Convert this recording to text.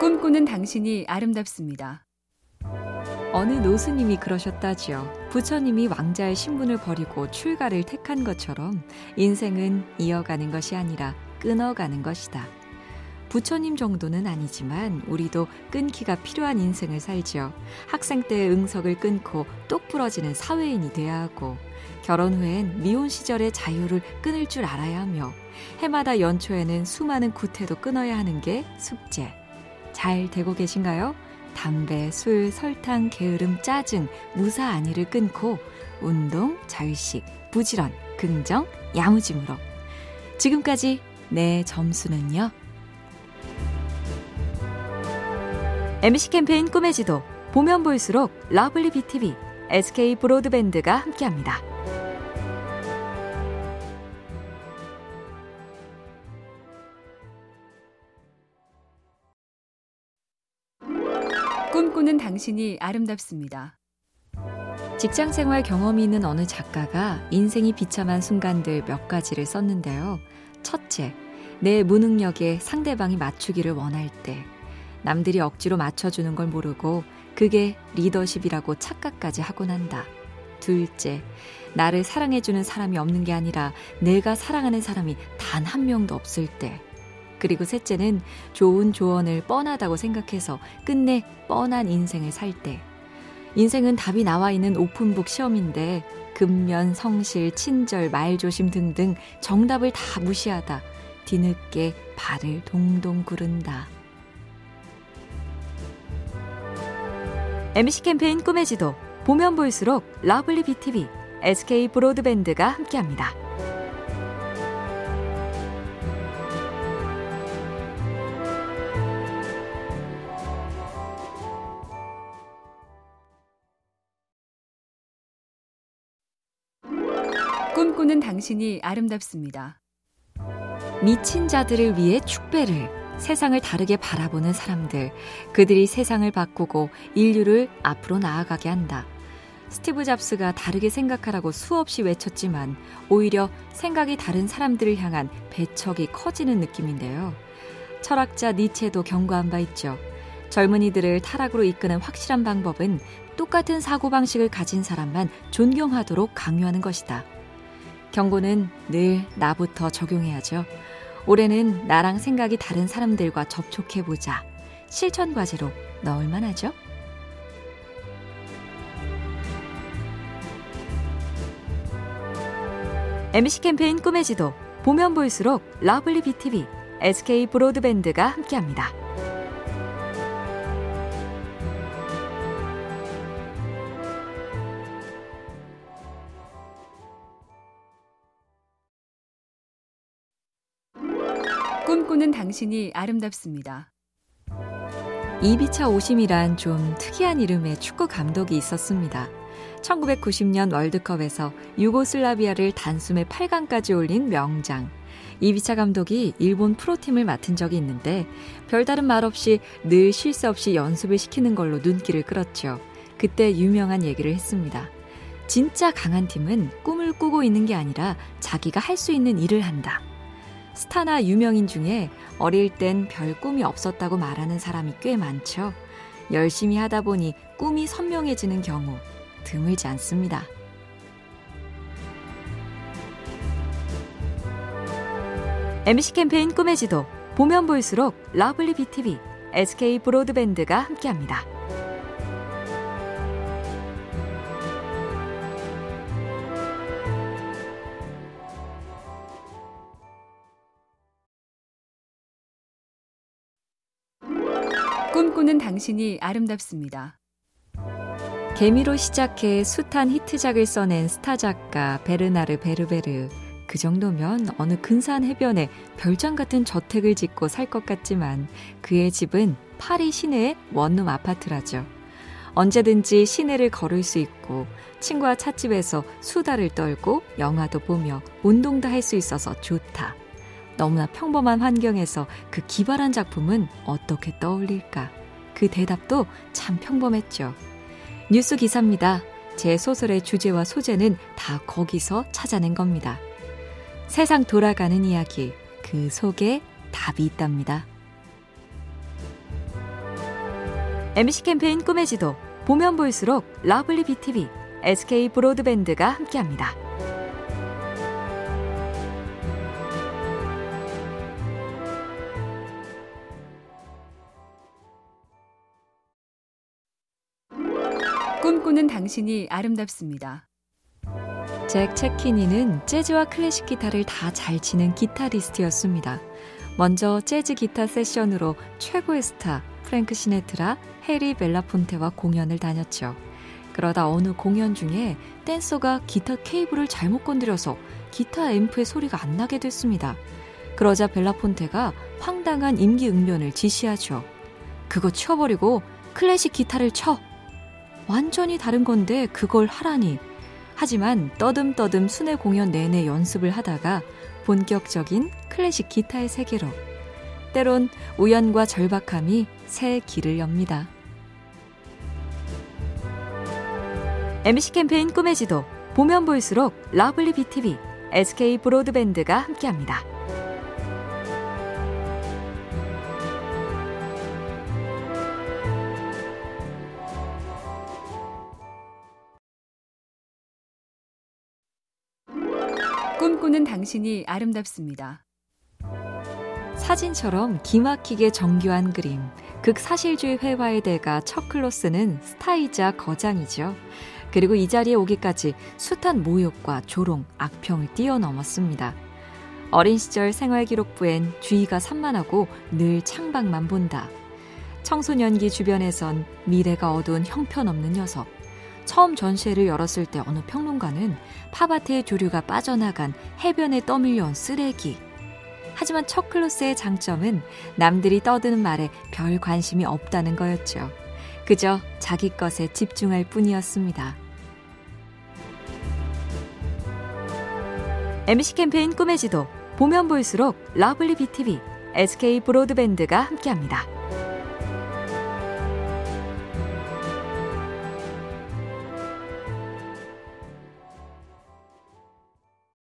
꿈꾸는 당신이 아름답습니다. 어느 노수님이 그러셨다지요. 부처님이 왕자의 신분을 버리고 출가를 택한 것처럼 인생은 이어가는 것이 아니라 끊어가는 것이다. 부처님 정도는 아니지만 우리도 끊기가 필요한 인생을 살지요. 학생 때의 응석을 끊고 똑 부러지는 사회인이 돼야 하고 결혼 후엔 미혼 시절의 자유를 끊을 줄 알아야 하며 해마다 연초에는 수많은 구태도 끊어야 하는 게 숙제. 잘 되고 계신가요? 담배, 술, 설탕, 게으름, 짜증, 무사 안위를 끊고 운동, 절식, 부지런, 긍정, 야무짐으로. 지금까지 내 점수는요. MBC 캠페인 꿈의 지도 보면 볼수록 lovely BTV, SK 브로드밴드가 함께합니다. 꿈꾸는 당신이 아름답습니다. 직장 생활 경험이 있는 어느 작가가 인생이 비참한 순간들 몇 가지를 썼는데요. 첫째, 내 무능력에 상대방이 맞추기를 원할 때 남들이 억지로 맞춰주는 걸 모르고 그게 리더십이라고 착각까지 하곤 한다. 둘째, 나를 사랑해주는 사람이 없는 게 아니라 내가 사랑하는 사람이 단 한 명도 없을 때. 그리고 셋째는 좋은 조언을 뻔하다고 생각해서 끝내 뻔한 인생을 살 때. 인생은 답이 나와 있는 open book 시험인데 근면, 성실, 친절, 말조심 등등 정답을 다 무시하다 뒤늦게 발을 동동 구른다. MBC 캠페인 꿈의 지도 보면 볼수록 lovely BTV, SK 브로드밴드가 함께합니다. 꿈꾸는 당신이 아름답습니다. 미친 자들을 위해 축배를 세상을 다르게 바라보는 사람들, 그들이 세상을 바꾸고 인류를 앞으로 나아가게 한다. 스티브 잡스가 다르게 생각하라고 수없이 외쳤지만 오히려 생각이 다른 사람들을 향한 배척이 커지는 느낌인데요. 철학자 니체도 경고한 바 있죠. 젊은이들을 타락으로 이끄는 확실한 방법은 똑같은 사고방식을 가진 사람만 존경하도록 강요하는 것이다. 경고는 늘 나부터 적용해야죠. 올해는 나랑 생각이 다른 사람들과 접촉해보자. 실천 과제로 넣을 만 하죠? MBC 캠페인 꿈의 지도 보면 볼수록 lovely BTV, SK 브로드밴드가 함께합니다. 꿈꾸는 당신이 아름답습니다. 이비차 오심이란 좀 특이한 이름의 축구 감독이 있었습니다. 1990년 월드컵에서 유고슬라비아를 단숨에 8강까지 올린 명장. 이비차 감독이 일본 프로팀을 맡은 적이 있는데 별다른 말 없이 늘 실수 없이 연습을 시키는 걸로 눈길을 끌었죠. 그때 유명한 얘기를 했습니다. 진짜 강한 팀은 꿈을 꾸고 있는 게 아니라 자기가 할 수 있는 일을 한다. 스타나 유명인 중에 어릴 땐 별 꿈이 없었다고 말하는 사람이 꽤 많죠. 열심히 하다 보니 꿈이 선명해지는 경우 드물지 않습니다. MBC 캠페인 꿈의 지도 보면 볼수록 lovely BTV, SK 브로드밴드가 함께합니다. 꿈꾸는 당신이 아름답습니다. 개미로 시작해 숱한 히트작을 써낸 스타 작가 베르나르 베르베르. 그 정도면 어느 근사한 해변에 별장 같은 저택을 짓고 살 것 같지만 그의 집은 파리 시내의 원룸 아파트라죠. 언제든지 시내를 걸을 수 있고 친구와 찻집에서 수다를 떨고 영화도 보며 운동도 할 수 있어서 좋다. 너무나 평범한 환경에서 그 기발한 작품은 어떻게 떠올릴까? 그 대답도 참 평범했죠. 뉴스 기사입니다. 제 소설의 주제와 소재는 다 거기서 찾아낸 겁니다. 세상 돌아가는 이야기, 그 속에 답이 있답니다. MC 캠페인 꿈의 지도 보면 볼수록 러블리 BTV, SK 브로드밴드가 함께합니다. 꿈꾸는 당신이 아름답습니다. 잭 체키니는 재즈와 클래식 기타를 다 잘 치는 기타리스트였습니다. 먼저 재즈 기타 세션으로 최고의 스타 프랭크 시네트라, 해리 벨라폰테와 공연을 다녔죠. 그러다 어느 공연 중에 댄서가 기타 케이블을 잘못 건드려서 기타 앰프의 소리가 안 나게 됐습니다. 그러자 벨라폰테가 황당한 임기응변을 지시하죠. 그거 치워버리고 클래식 기타를 쳐! 완전히 다른 건데 그걸 하라니. 하지만 떠듬떠듬 순회 공연 내내 연습을 하다가 본격적인 클래식 기타의 세계로 때론 우연과 절박함이 새 길을 엽니다. MC 캠페인 꿈의 지도 보면 볼수록 러블리 BTV, SK 브로드밴드가 함께합니다. 꿈꾸는 당신이 아름답습니다. 사진처럼 기막히게 정교한 그림, 극사실주의 회화의 대가 척클로스는 스타이자 거장이죠. 그리고 이 자리에 오기까지 숱한 모욕과 조롱, 악평을 뛰어넘었습니다. 어린 시절 생활기록부엔 주의가 산만하고 늘 창밖만 본다. 청소년기 주변에선 미래가 어두운 형편없는 녀석. 처음 전시회를 열었을 때 어느 평론가는 팝아트의 조류가 빠져나간 해변에 떠밀려온 쓰레기. 하지만 척 클로스의 장점은 남들이 떠드는 말에 별 관심이 없다는 거였죠. 그저 자기 것에 집중할 뿐이었습니다. MC 캠페인 꿈의 지도 보면 볼수록 러블리 BTV, SK 브로드밴드가 함께합니다.